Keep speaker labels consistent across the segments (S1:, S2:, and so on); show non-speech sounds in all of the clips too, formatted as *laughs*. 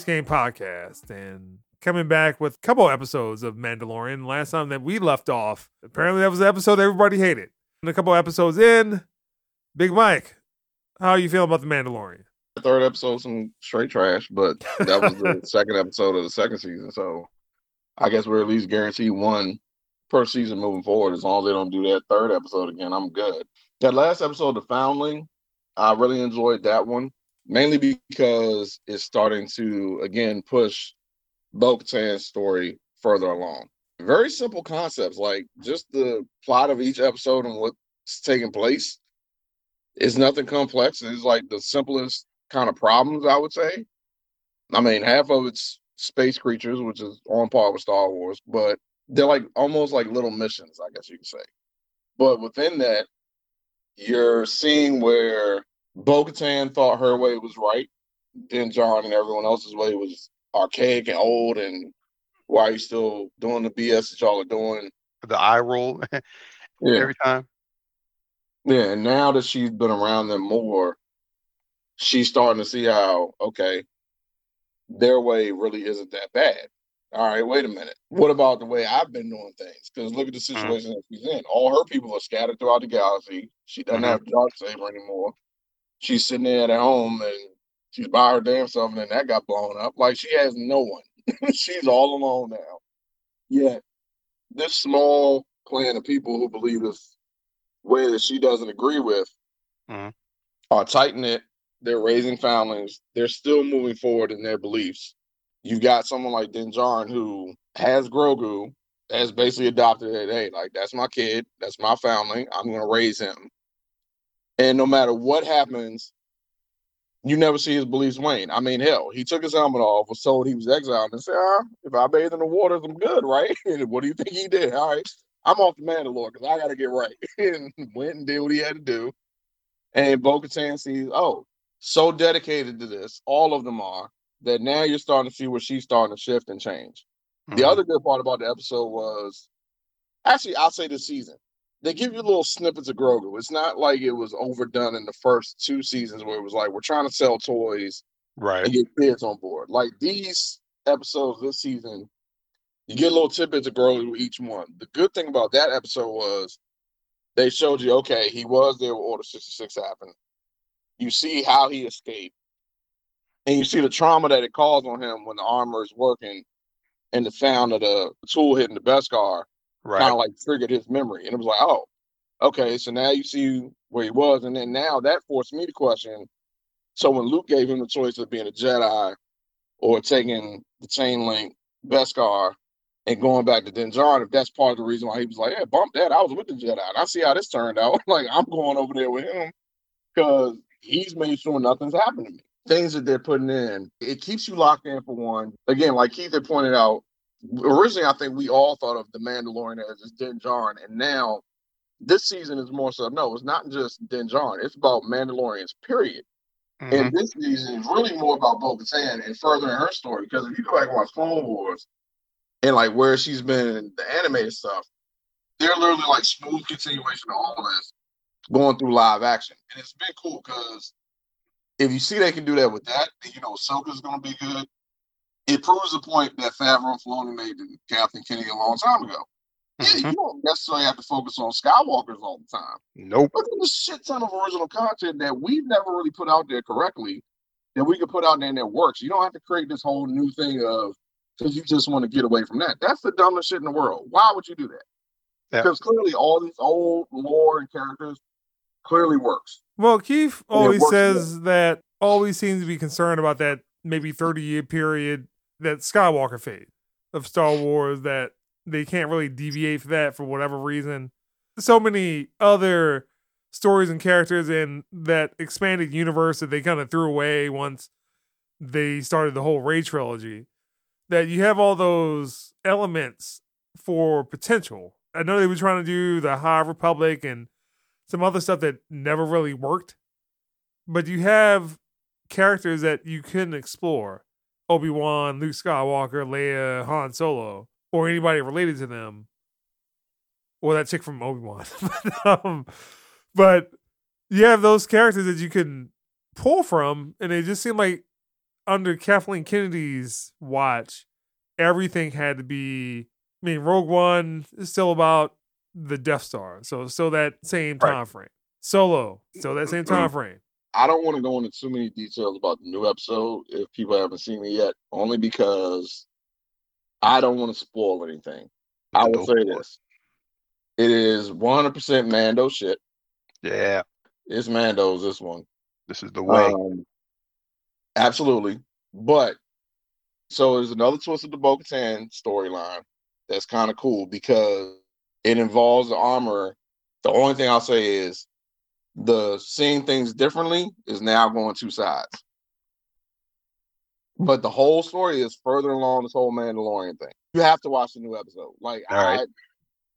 S1: Beast Gang Podcast and coming back with a couple episodes of Mandalorian. Last time that we left off, apparently that was the episode everybody hated. And a couple episodes in, Big Mike, how are you feeling about the Mandalorian?
S2: The third episode, some straight trash, but that was the *laughs* second episode of the second season. So I guess we're at least guaranteed one per season moving forward. As long as they don't do that third episode again, I'm good. That last episode, The Foundling, I really enjoyed that one, mainly because it's starting to again push Bo Katan's story further along. Very simple concepts, like just the plot of each episode and what's taking place. It's nothing complex. It's like the simplest kind of problems, I would say. I mean, half of it's space creatures, which is on par with Star Wars, but they're like almost like little missions, I guess you could say. But within that, you're seeing where Bo Katan thought her way was right, then John and everyone else's way was archaic and old, and why are you still doing the BS that y'all are doing?
S3: The eye roll *laughs*
S2: Yeah.
S3: every time.
S2: Yeah, and now that she's been around them more, she's starting to see how, okay, their way really isn't that bad. All right, wait a minute. What about the way I've been doing things? Because look at the situation that she's in. All her people are scattered throughout the galaxy. She doesn't
S3: Mhm.
S2: have dark saber anymore. She's sitting there at home and she's by her damn self, and then that got blown up. Like she has no one. *laughs* she's all alone now. Yet this small clan of people who believe this way that she doesn't agree with
S3: Mhm.
S2: are tight knit. They're raising families. They're still moving forward in their beliefs. You've got someone like Din Djarin who has Grogu, has basically adopted it. Hey, like that's my kid, that's my family. I'm gonna raise him. And no matter what happens, you never see his beliefs wane. I mean, hell, he took his helmet off, was told he was exiled, and said, ah, if I bathe in the waters, I'm good, *laughs* right? And *laughs* what do you think he did? All right, I'm off the Mandalore because I got to get right. *laughs* and went and did what he had to do. And Bo Katan sees, oh, so dedicated to this, all of them are, that now you're starting to see where she's starting to shift and change. The
S3: Mhm.
S2: other good part about the episode was actually, I'll say this season, they give you little snippets of Grogu. It's not like it was overdone in the first two seasons where it was like, we're trying to sell toys
S3: right.
S2: and get kids on board. Like these episodes this season, you get little tidbits of Grogu each one. The good thing about that episode was they showed you, okay, he was there when Order 66 happened. You see how he escaped. And you see the trauma that it caused on him when the armor is working and the sound of the tool hitting the Beskar kind of like triggered his memory. And it was like, oh, okay, so now you see where he was. And then now that forced me to question. So when Luke gave him the choice of being a Jedi or taking the chain link Beskar and going back to Din Djarin, if that's part of the reason why he was like, yeah, bump that. I was with the Jedi. And I see how this turned out. *laughs* like, I'm going over there with him because he's made sure nothing's happened to me. Things that they're putting in, it keeps you locked in for one. Again, like Keith had pointed out, originally I think we all thought of the Mandalorian as just Din Djarin, and now this season is more so no, it's not just Din Djarin, it's about Mandalorians, period.
S3: Mhm.
S2: And this season is really more about Bo Katan and furthering her story. Because if you go back and watch Clone Wars and like where she's been in the animated stuff, they're literally like smooth continuation of all this going through live action. And it's been cool because if you see they can do that with that, then you know Ahsoka's gonna be good. It proves the point that Favreau and Filoni made to Kathleen Kennedy a long time ago. Yeah,
S3: Mhm.
S2: you don't necessarily have to focus on Skywalkers all the time.
S3: Nope.
S2: But at the shit ton of original content that we've never really put out there correctly that we could put out there and that works. You don't have to create this whole new thing of because you just want to get away from that. That's the dumbest shit in the world. Why would you do that?
S3: Yeah.
S2: Because clearly all these old lore and characters clearly works.
S1: Well, Keith always
S2: works
S1: says that always seems to be concerned about that maybe 30 year period, that Skywalker phase of Star Wars, that they can't really deviate from that for whatever reason. So many other stories and characters in that expanded universe that they kind of threw away once they started the whole Rey trilogy. That you have all those elements for potential. I know they were trying to do the High Republic and some other stuff that never really worked. But you have characters that you couldn't explore. Obi-Wan, Luke Skywalker, Leia, Han Solo, or anybody related to them. Or that chick from Obi-Wan. *laughs* but, um, but you have those characters that you can pull from, and it just seemed like under Kathleen Kennedy's watch, everything had to be. I mean, Rogue One is still about the Death Star, so still that same
S3: Right.
S1: time frame. Solo, still that same time frame.
S2: I don't want to go into too many details about the new episode if people haven't seen it yet, only because I don't want to spoil anything. I will say this. It is 100% Mando shit.
S3: Yeah,
S2: It's Mando's this one.
S3: this is the way.
S2: Um, absolutely. But so there's another twist of the Bo Katan storyline that's kind of cool because it involves the armor. The only thing I'll say is the seeing things differently is now going two sides. But the whole story is further along this whole Mandalorian thing. You have to watch the new episode. Like
S3: All right.
S2: I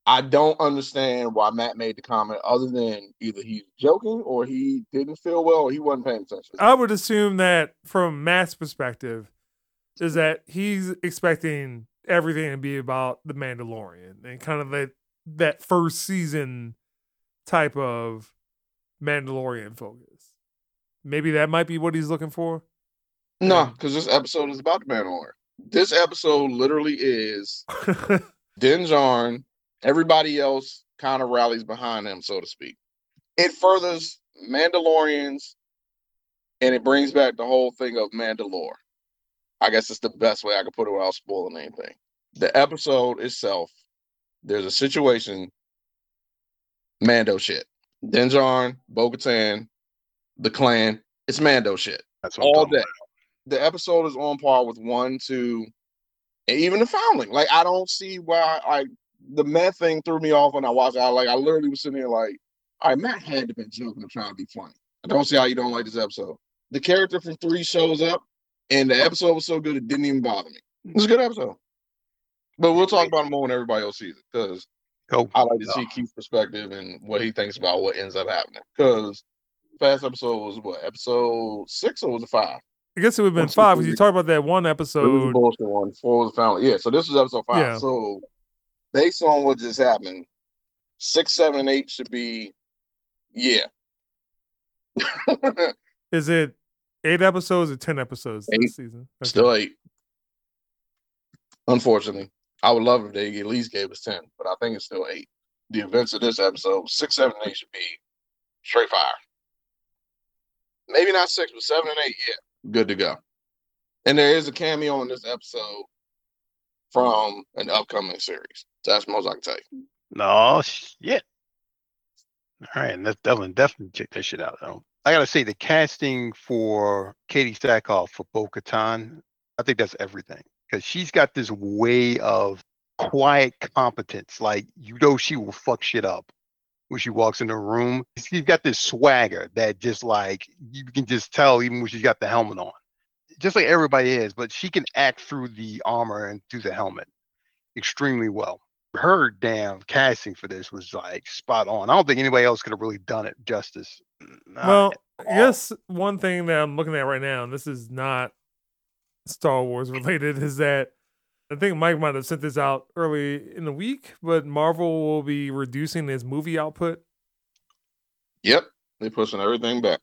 S2: I don't understand why Matt made the comment other than either he's joking or he didn't feel well or he wasn't paying attention.
S1: I would assume that from Matt's perspective, is that he's expecting everything to be about the Mandalorian and kind of that that first season type of Mandalorian focus. Maybe that might be what he's looking for.
S2: No, um, because this episode is about the Mandalorian. This episode literally is *laughs* Din Djarin. Everybody else kind of rallies behind him, so to speak. It furthers Mandalorians, and it brings back the whole thing of Mandalore. I guess it's the best way I could put it without spoiling anything. The episode itself, there's a situation, Mando shit. Din Djarin, Bo-Katan, the clan, it's Mando shit
S3: That's what
S2: all day. The episode is on par with one, two, and even the foundling. Like I don't see why like the Matt thing threw me off when I watched it. I like I literally was sitting there like, all right, Matt had to been joking and trying to be funny. I don't see how you don't like this episode. The character from three shows up, and the episode was so good it didn't even bother me. It's a good episode. But we'll talk about it more when everybody else sees it because
S3: Go.
S2: I like to see Keith's perspective and what he thinks about what ends up happening. Because last episode was what episode six or was it five?
S1: I guess it would have been five because you talked about that one
S2: It was the
S1: episode.
S2: bullshit one. Four was the family. Yeah, so this was episode five.
S1: Yeah.
S2: So based on what just happened, six, seven, and eight should be yeah. *laughs*
S1: Is it eight episodes or ten episodes
S2: Eight.
S1: this season? Okay.
S2: Still eight. Unfortunately. I would love if they at least gave us ten, but I think it's still eight. The events of this episode, six, seven, eight should be straight fire. Maybe not six, but seven and eight, yeah. Good to go. And there is a cameo in this episode from an upcoming series. That's most I can tell you.
S3: No shit. All right, and that's definitely definitely check that shit out though. I gotta say the casting for Katee Sackhoff for Bo Katan, I think that's everything because she's got this way of quiet competence. Like you know, she will fuck shit up when she walks in the room. She's got this swagger that just like you can just tell even when she's got the helmet on, just like everybody is. But she can act through the armor and through the helmet extremely well her damn casting for this was like spot on. I don't think anybody else could have really done it justice. Not
S1: Well,
S3: at
S1: I guess one thing that I'm looking at right now, and this is not Star Wars *laughs* related, is that I think Mike might have sent this out early in the week, but Marvel will be reducing its movie output.
S2: Yep. they're pushing everything back.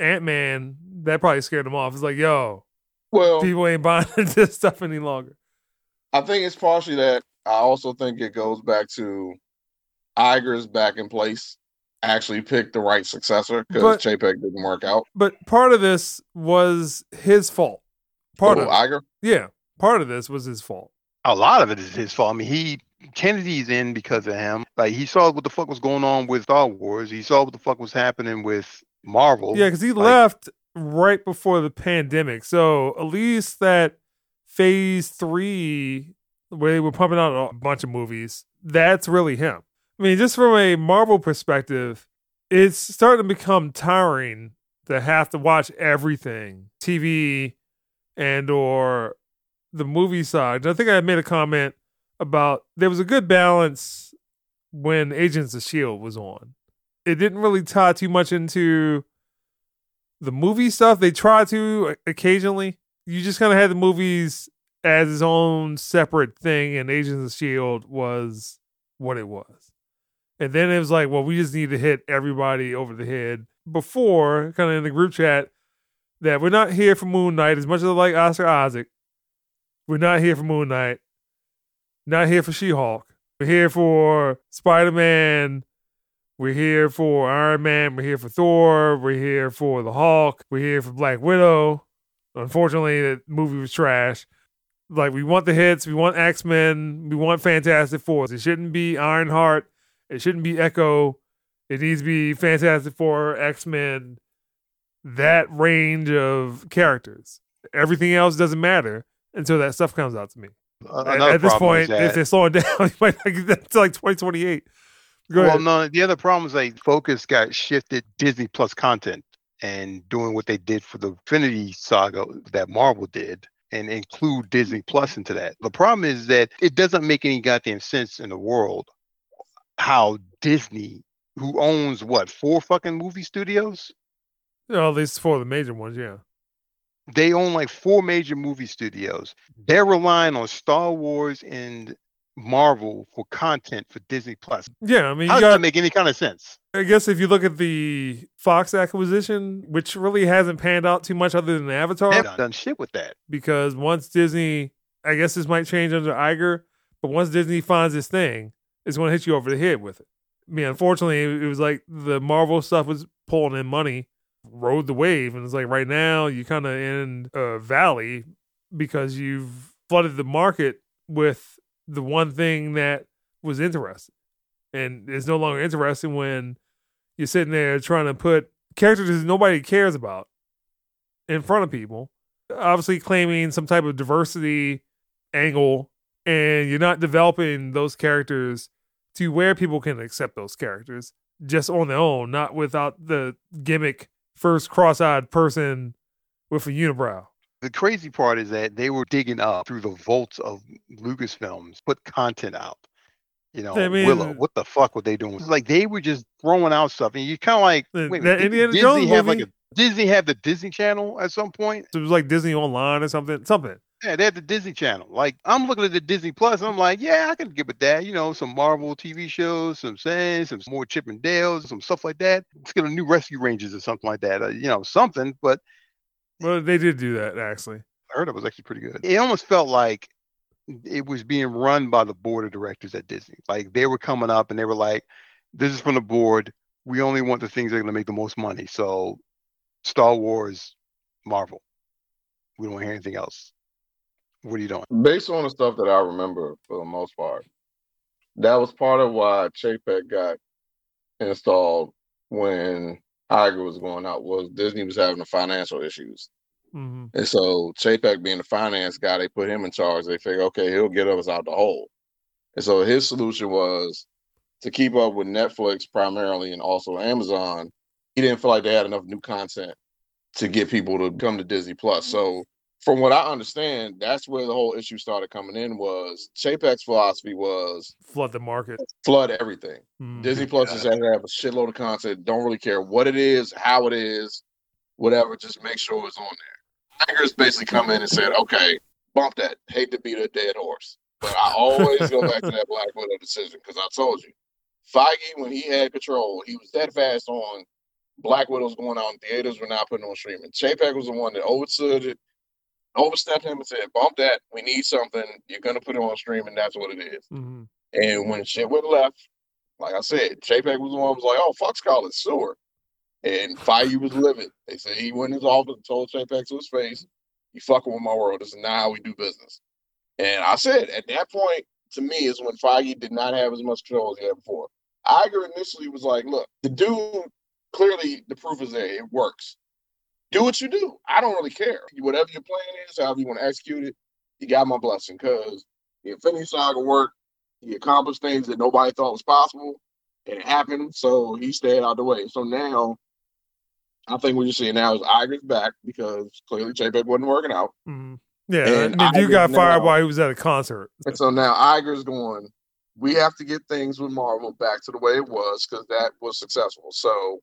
S1: Ant Man, that probably scared them off. It's like, yo,
S2: Well,
S1: people ain't buying *laughs* this stuff any longer.
S2: I think it's partially that. I also think it goes back to Iger's back in place. Actually picked the right successor because Chapek didn't work out.
S1: But part of this was his fault. Part
S2: oh,
S1: of
S2: Iger.
S1: yeah, part of this was his fault.
S3: a lot of it is his fault. I mean, he Kennedy's in because of him. Like he saw what the fuck was going on with Star Wars. He saw what the fuck was happening with Marvel.
S1: Yeah, because he
S3: Like-
S1: left right before the pandemic. So at least that phase three, where they were pumping out a bunch of movies, that's really him. I mean, just from a Marvel perspective, it's starting to become tiring to have to watch everything, TV and or the movie side. I think I made a comment about there was a good balance when Agents of Shield was on. It didn't really tie too much into the movie stuff. They tried to occasionally. You just kind of had the movies as its own separate thing, and Agents of Shield was what it was. And then it was like, well, we just need to hit everybody over the head. Before, kind of in the group chat, that we're not here for Moon Knight as much as I like Oscar Isaac. We're not here for Moon Knight. Not here for She Hulk. We're here for Spider Man. We're here for Iron Man. We're here for Thor. We're here for the Hulk. We're here for Black Widow. Unfortunately, the movie was trash. Like we want the hits. We want X Men. We want Fantastic Four. It shouldn't be Ironheart. It shouldn't be Echo. It needs to be Fantastic Four, X Men, that range of characters. Everything else doesn't matter until that stuff comes out to me. At,
S3: another
S1: at this point, if they're slowing *laughs* down, you might not get that to like 2028. Go
S3: well, no, the other problem is like focus got shifted Disney Plus content and doing what they did for the Infinity Saga that Marvel did and include Disney Plus into that. The problem is that it doesn't make any goddamn sense in the world how Disney, who owns what, four fucking movie studios?
S1: Well, at least for the major ones, yeah.
S3: They own like four major movie studios. Mm-hmm. They're relying on Star Wars and Marvel for content for Disney Plus.
S1: Yeah, I mean,
S3: How
S1: you
S3: does
S1: got,
S3: that make any kind of sense?
S1: I guess if you look at the Fox acquisition, which really hasn't panned out too much other than Avatar,
S3: They haven't done shit with that.
S1: because once Disney, I guess this might change under Iger, but once Disney finds this thing, it's going to hit you over the head with it. I mean, unfortunately, it was like the Marvel stuff was pulling in money, rode the wave, and it's like right now you kind of in a valley because you've flooded the market with the one thing that was interesting, and it's no longer interesting when you're sitting there trying to put characters nobody cares about in front of people obviously claiming some type of diversity angle and you're not developing those characters to where people can accept those characters just on their own, not without the gimmick first cross-eyed person with a unibrow.
S3: The crazy part is that they were digging up through the vaults of Lucasfilms, put content out. You know,
S1: I mean-
S3: Willow, what the fuck were they doing? It's like they were just throwing out stuff, and you kind of like, wait,
S1: that
S3: minute,
S1: Indiana
S3: Disney
S1: Jones
S3: have like a Disney have the Disney Channel at some point?
S1: So it was like Disney Online or something. Something.
S3: Yeah, they had the Disney Channel. Like I'm looking at the Disney Plus, I'm like, yeah, I can get with that. You know, some Marvel TV shows, some saying, some more Chip and Dales, some stuff like that. Let's get a new Rescue Rangers or something like that. Uh, you know, something. But
S1: Well, they did do that actually.
S3: I heard it was actually pretty good. It almost felt like it was being run by the board of directors at Disney. Like they were coming up and they were like, "This is from the board. We only want the things that are going to make the most money." So, Star Wars, Marvel. We don't hear anything else. What are you doing?
S2: Based on the stuff that I remember for the most part, that was part of why Chapek got installed when Iger was going out was Disney was having the financial issues.
S1: hmm
S2: And so Chapek being the finance guy, they put him in charge. They figure, okay, he'll get us out the hole. And so his solution was to keep up with Netflix primarily and also Amazon. He didn't feel like they had enough new content to get people to come to Disney Plus. So from what I understand, that's where the whole issue started coming in was Chapek's philosophy was
S1: Flood the market.
S2: flood everything.
S1: Mhm.
S2: Disney Plus is has to have a shitload of content. Don't really care what it is, how it is, whatever. Just make sure it's on there. Iger's basically come in and said, "Okay, bump that. Hate to beat a dead horse, but I always go back to that *laughs* Black Widow decision because I told you, Feige when he had control, he was that fast on Black Widow's going out in theaters. We're not putting on streaming. Chapek was the one that overstood it, overstepped him and said, "Bump that. We need something. You're gonna put it on stream, and That's what it is."
S1: Mhm.
S2: And when shit went left, like I said, Chapek was the one was like, oh, fuck Scarlet Sewer. And Feige was livid. They said he went in his office and told Chapek to his face, you fucking with my world. This is not how we do business. And I said, at that point, to me, is when Feige did not have as much control as he had before. Iger initially was like, look, the dude, clearly the proof is there. It works. Do what you do. I don't really care. Whatever your plan is, however you want to execute it, you got my blessing. Because the Infinity Saga worked. He accomplished things that nobody thought was possible, and it happened. So he stayed out the way. So now, I think what you're seeing now is Iger's back because clearly Chapek wasn't working out,
S1: Mhm. Yeah,
S2: And
S1: the dude
S2: Iger
S1: got fired
S2: now-
S1: while he was at a concert.
S2: and so now Iger's going. We have to get things with Marvel back to the way it was because that was successful. So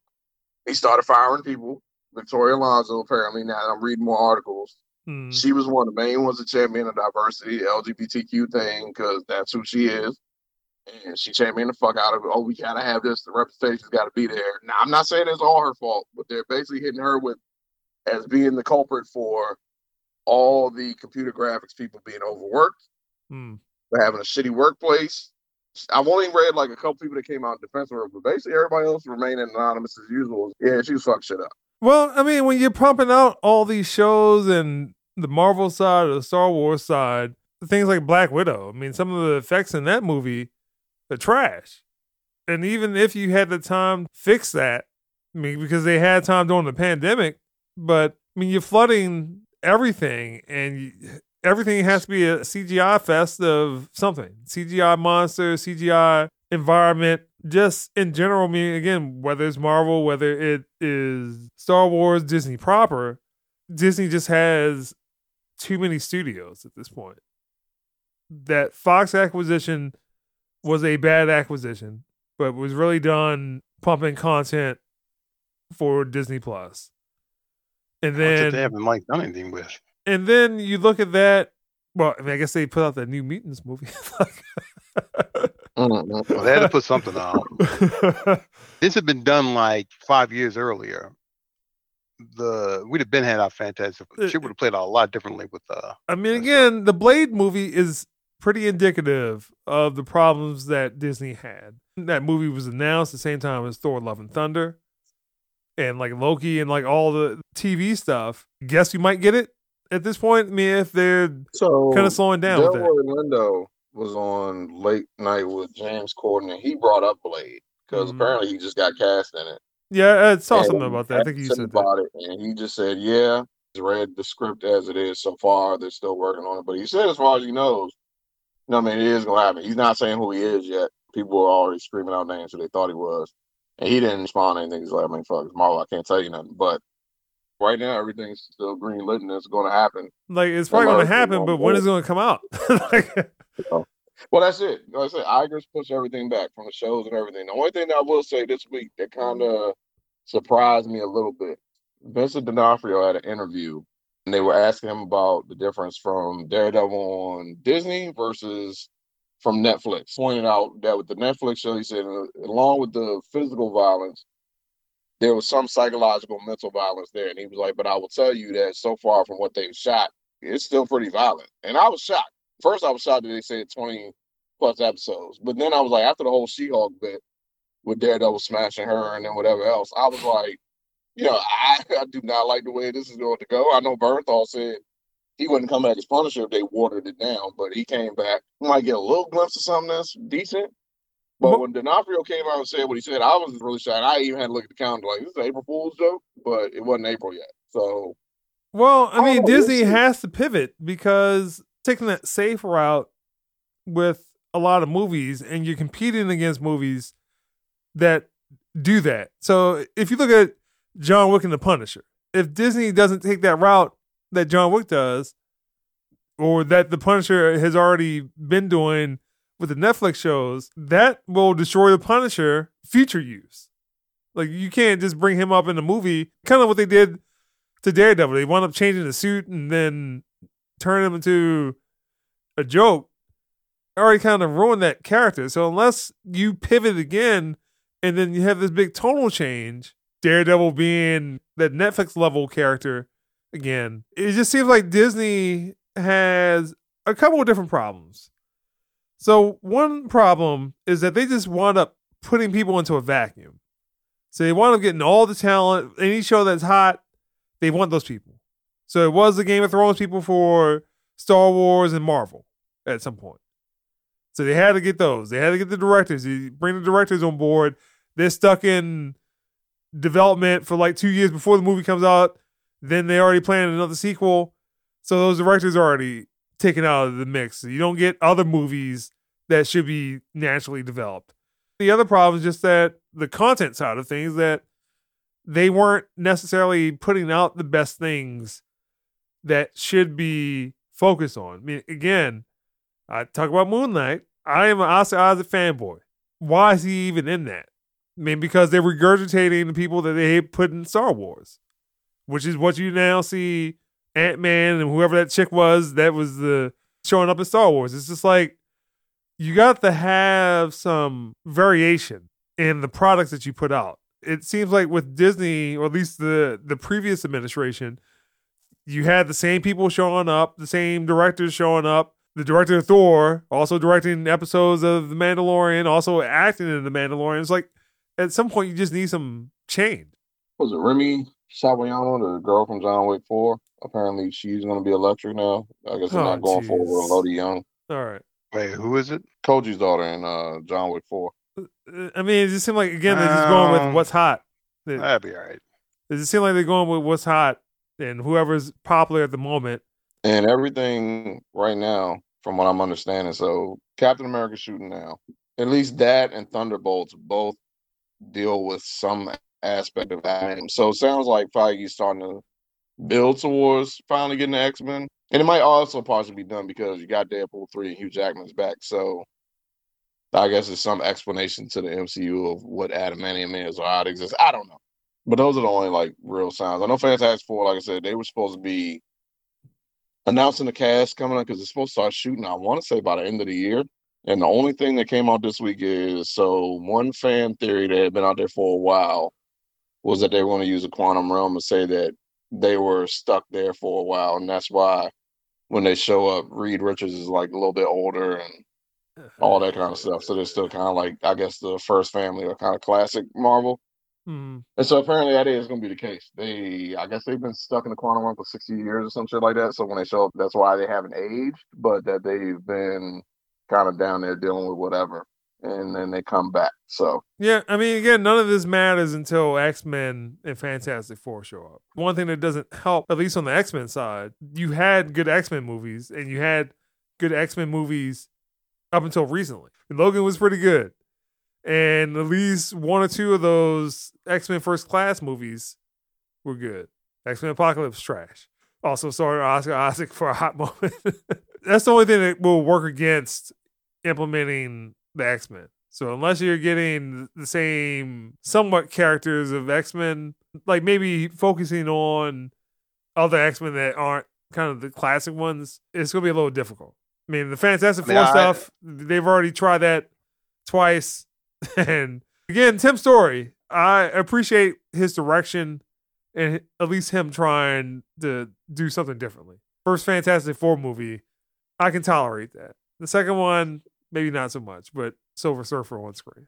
S2: he started firing people. Victoria Alonso, apparently, now that I'm reading more articles,
S1: Mhm.
S2: she was one of the main ones to champion the diversity, LGBTQ thing, because that's who she is. And she championed the fuck out of it. Oh, we gotta have this. The representation's gotta be there. Now, I'm not saying it's all her fault, but they're basically hitting her with as being the culprit for all the computer graphics people being overworked,
S1: Hmm.
S2: for having a shitty workplace. I've only read like a couple people that came out in defense of her, but basically everybody else remaining anonymous as usual. Yeah, she was fucking shit up.
S1: Well, I mean, when you're pumping out all these shows and the Marvel side or the Star Wars side, things like Black Widow, I mean, some of the effects in that movie are trash. And even if you had the time fix that, I mean, because they had time during the pandemic, but I mean, you're flooding everything and you, everything has to be a CGI fest of something CGI monster, CGI environment, just in general. I mean, again, whether it's Marvel, whether it is Star Wars, Disney proper, Disney just has too many studios at this point. That Fox acquisition was a bad acquisition, but was really done pumping content for Disney Plus. And then
S3: they haven't Mike done anything with.
S1: and then you look at that. Well, I mean, I guess they put out that new Mutants movie. *laughs*
S3: Well, they had to put something out. *laughs* This had been done like five years earlier. The we'd have been had our Fantastic.
S1: Uh,
S3: She would have played out a lot differently with uh
S1: I mean,
S3: That's
S1: again, the Blade movie is pretty indicative of the problems that Disney had. That movie was announced the same time as Thor: Love and Thunder, and like Loki and like all the TV stuff. Guess you might get it at this point. I mean, if they're
S2: So
S1: kind of slowing down with that.
S2: Was on late night with James Corden, and he brought up Blade because
S1: Mhm.
S2: apparently he just got cast in it.
S1: Yeah, I saw
S2: And
S1: something about that. I think
S2: he
S1: said
S2: him
S1: that.
S2: it, and he just said, "Yeah, he's read the script as it is so far. They're still working on it, but he said as far as he knows, you know, what I mean, it is gonna happen. He's not saying who he is yet. People are already screaming out names who they thought he was, and he didn't respond to anything. He's like, I mean, fuck, it's Marvel. I can't tell you nothing, but." Right now, everything's still green lit and it's going to happen.
S1: Like it's probably going to happen, but when is it going to come out? *laughs* like,
S2: Well, that's it. Like I said, Iger's pushed everything back from the shows and everything. The only thing that I will say this week that kind of surprised me a little bit, Vincent D'Onofrio had an interview, and they were asking him about the difference from Daredevil on Disney versus from Netflix. Pointed out that with the Netflix show, he said, uh, along with the physical violence, there was some psychological, mental violence there. And he was like, but I will tell you that so far from what they've shot, it's still pretty violent. And I was shocked first I was shocked that they said 20 plus episodes. But then I was like, after the whole She-Hulk bit with Daredevil smashing her and then whatever else, I was like, you know, I, *laughs* I do not like the way this is going to go. I know Bernthal said he wouldn't come back as Punisher if they watered it down, but he came back. We might get a little glimpse of something that's decent. But when D'Onofrio came out and said what he said, I was really shocked. I even had to look at the calendar like, this is an April Fool's joke, but it wasn't April yet. So
S1: Well, I mean, Disney has to pivot because taking that safe route with a lot of movies and you're competing against movies that do that. So if you look at John Wick and The Punisher, if Disney doesn't take that route that John Wick does, or that The Punisher has already been doing with the Netflix shows, that will destroy The Punisher future use. Like you can't just bring him up in the movie, kind of what they did to Daredevil. They wound up changing the suit and then turning him into a joke. Already kind of ruined that character. So unless you pivot again and then you have this big tonal change, Daredevil being that Netflix level character again, it just seems like Disney has a couple of different problems. So one problem is that they just wound up putting people into a vacuum. So they wound up getting all the talent. Any show that's hot, they want those people. So it was the Game of Thrones people for Star Wars and Marvel at some point. So they had to get those. They had to get the directors. You bring the directors on board. They're stuck in development for like two years before the movie comes out. Then they already planned another sequel. So those directors are already taken out of the mix. You don't get other movies that should be naturally developed. The other problem is just that the content side of things that they weren't necessarily putting out the best things that should be focused on. I mean, again, I talk about Moon Knight. I am an Oscar Isaac fanboy. Why is he even in that? I mean, because they're regurgitating the people that they put in Star Wars, which is what you now see Ant Man and whoever that chick was that was the showing up in Star Wars. It's just like you got to have some variation in the products that you put out. It seems like with Disney, or at least the the previous administration, you had the same people showing up, the same directors showing up. The director of Thor, also directing episodes of The Mandalorian, also acting in The Mandalorian. It's like at some point you just need some change.
S2: Was it Rina Sawayama, the girl from John Wick Four? Apparently, she's going to be electric now. I guess they're
S1: Oh,
S2: not going forward with
S1: jeez.
S2: Lodi Young,
S1: All right.
S3: Wait, who is it?
S2: Koji's daughter in uh, John Wick Four.
S1: I mean, it just seemed like again they're just going with
S3: Um,
S1: what's hot. It,
S3: That'd be all right.
S1: it just seemed like they're going with what's hot and whoever's popular at the moment.
S2: And everything right now, from what I'm understanding, so Captain America shooting now. At least that and Thunderbolts both deal with some aspect of that. So it sounds like Feige's starting to build towards finally getting the X Men. And it might also partially be done because you got Deadpool 3 and Hugh Jackman's back. So I guess there's some explanation to the MCU of what adamantium is or how it exists. I don't know. But those are the only like real signs. I know Fantastic Four, like I said, they were supposed to be announcing the cast coming up because it's supposed to start shooting. I want to say by the end of the year. And the only thing that came out this week is so one fan theory that had been out there for a while was that they were going to use a quantum realm and say that they were stuck there for a while, and that's why when they show up, Reed Richards is like a little bit older and all that kind of stuff. So they're still kind of like I guess the first family or kind of classic Marvel.
S1: Hmm.
S2: And so apparently that is going to be the case. They, I guess they've been stuck in the quantum realm for 60 years or some shit like that. So when they show up, that's why they haven't aged, but that they've been kind of down there dealing with whatever. And then they come back. So
S1: Yeah, I mean, again, none of this matters until X Men and Fantastic Four show up. One thing that doesn't help, at least on the X Men side, you had good X Men movies, and you had good X Men movies up until recently. Logan was pretty good, and at least one or two of those X Men First Class movies were good. X Men Apocalypse trash. Also, sorry Oscar Isaac *laughs* for a hot moment. *laughs* That's the only thing that will work against implementing the X Men. So unless you're getting the same somewhat characters of X Men, like maybe focusing on other X Men that aren't kind of the classic ones, it's gonna be a little difficult. I mean, the Fantastic
S3: I mean,
S1: Four
S3: I-
S1: stuff, they've already tried that twice. *laughs* And again, Tim Story, I appreciate his direction and at least him trying to do something differently. First Fantastic Four movie, I can tolerate that. The second one, maybe not so much, but Silver Surfer on screen.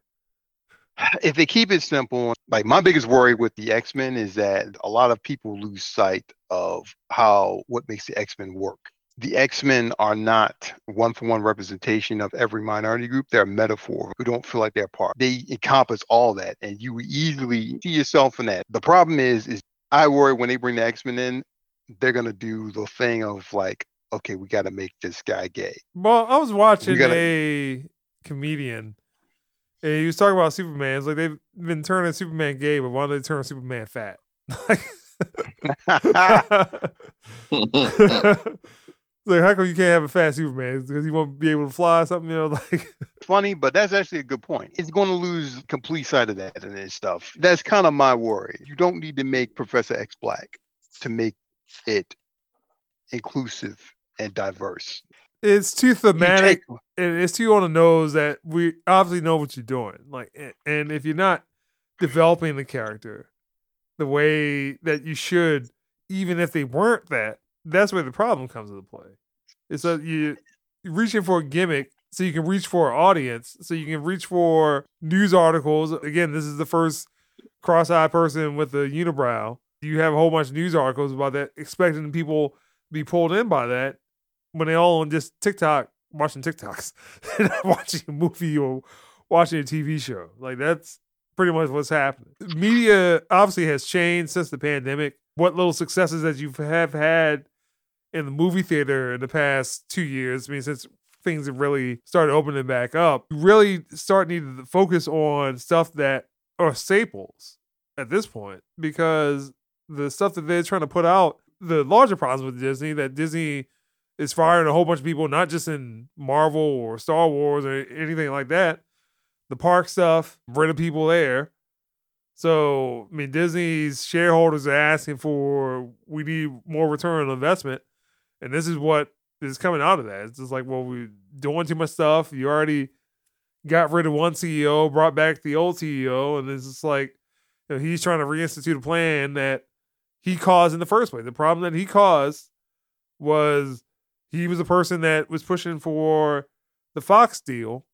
S3: if they keep it simple, like my biggest worry with the X Men is that a lot of people lose sight of how what makes the X Men work. The X Men are not one for one representation of every minority group. They're a metaphor who don't feel like they're part. They encompass all that, and you easily see yourself in that. The problem is, is I worry when they bring the X Men in, they're gonna do the thing of like, okay, we got to make this guy gay.
S1: Well, I was watching
S3: gotta-
S1: a comedian and he was talking about Superman. It's like they've been turning Superman gay, but why don't they turn Superman fat? *laughs* *laughs* *laughs* like, how come you can't have a fat Superman? Because he won't be able to fly or something, you know? *laughs* Like,
S3: funny, but that's actually a good point. It's going to lose complete sight of that and this stuff. That's kind of my worry. You don't need to make Professor X black to make it inclusive and diverse.
S1: it's too thematic and it's too on the nose that we obviously know what you're doing. Like, and if you're not developing the character the way that you should, even if they weren't that, that's where the problem comes into play. It's that you reaching for a gimmick so you can reach for an audience, so you can reach for news articles. Again, this is the first cross-eyed person with a unibrow. You have a whole bunch of news articles about that, expecting people to be pulled in by that when they all on just TikTok watching TikToks *laughs* not watching a movie or watching a TV show. Like that's pretty much what's happening. Media obviously has changed since the pandemic. What little successes that you have had in the movie theater in the past two years, I mean, since things have really started opening back up, you really start needing to focus on stuff that are staples at this point because the stuff that they're trying to put out, the larger problems with Disney, that Disney is firing a whole bunch of people, not just in Marvel or Star Wars or anything like that. The park stuff, rid of people there. So, I mean, Disney's shareholders are asking for we need more return on investment. And this is what is coming out of that. It's just like, well, we're doing too much stuff. You already got rid of one CEO, brought back the old CEO, and it's just like You know, he's trying to reinstitute a plan that he caused in the first place. The problem that he caused was he was a person that was pushing for the Fox deal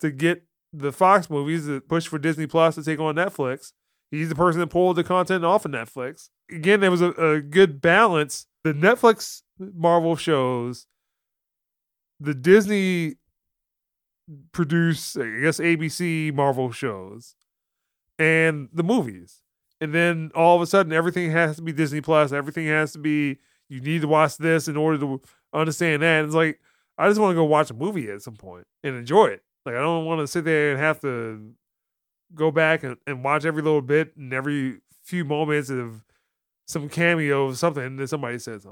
S1: to get the Fox movies that push for Disney Plus to take on Netflix. He's the person that pulled the content off of Netflix. Again, there was a, a good balance. The Netflix Marvel shows, the Disney produce, I guess, ABC Marvel shows, and the movies. And then all of a sudden, everything has to be Disney Plus. Everything has to be, you need to watch this in order to understand that. And it's like, I just want to go watch a movie at some point and enjoy it. Like, I don't want to sit there and have to go back and, and watch every little bit and every few moments of some cameo of something and then somebody says.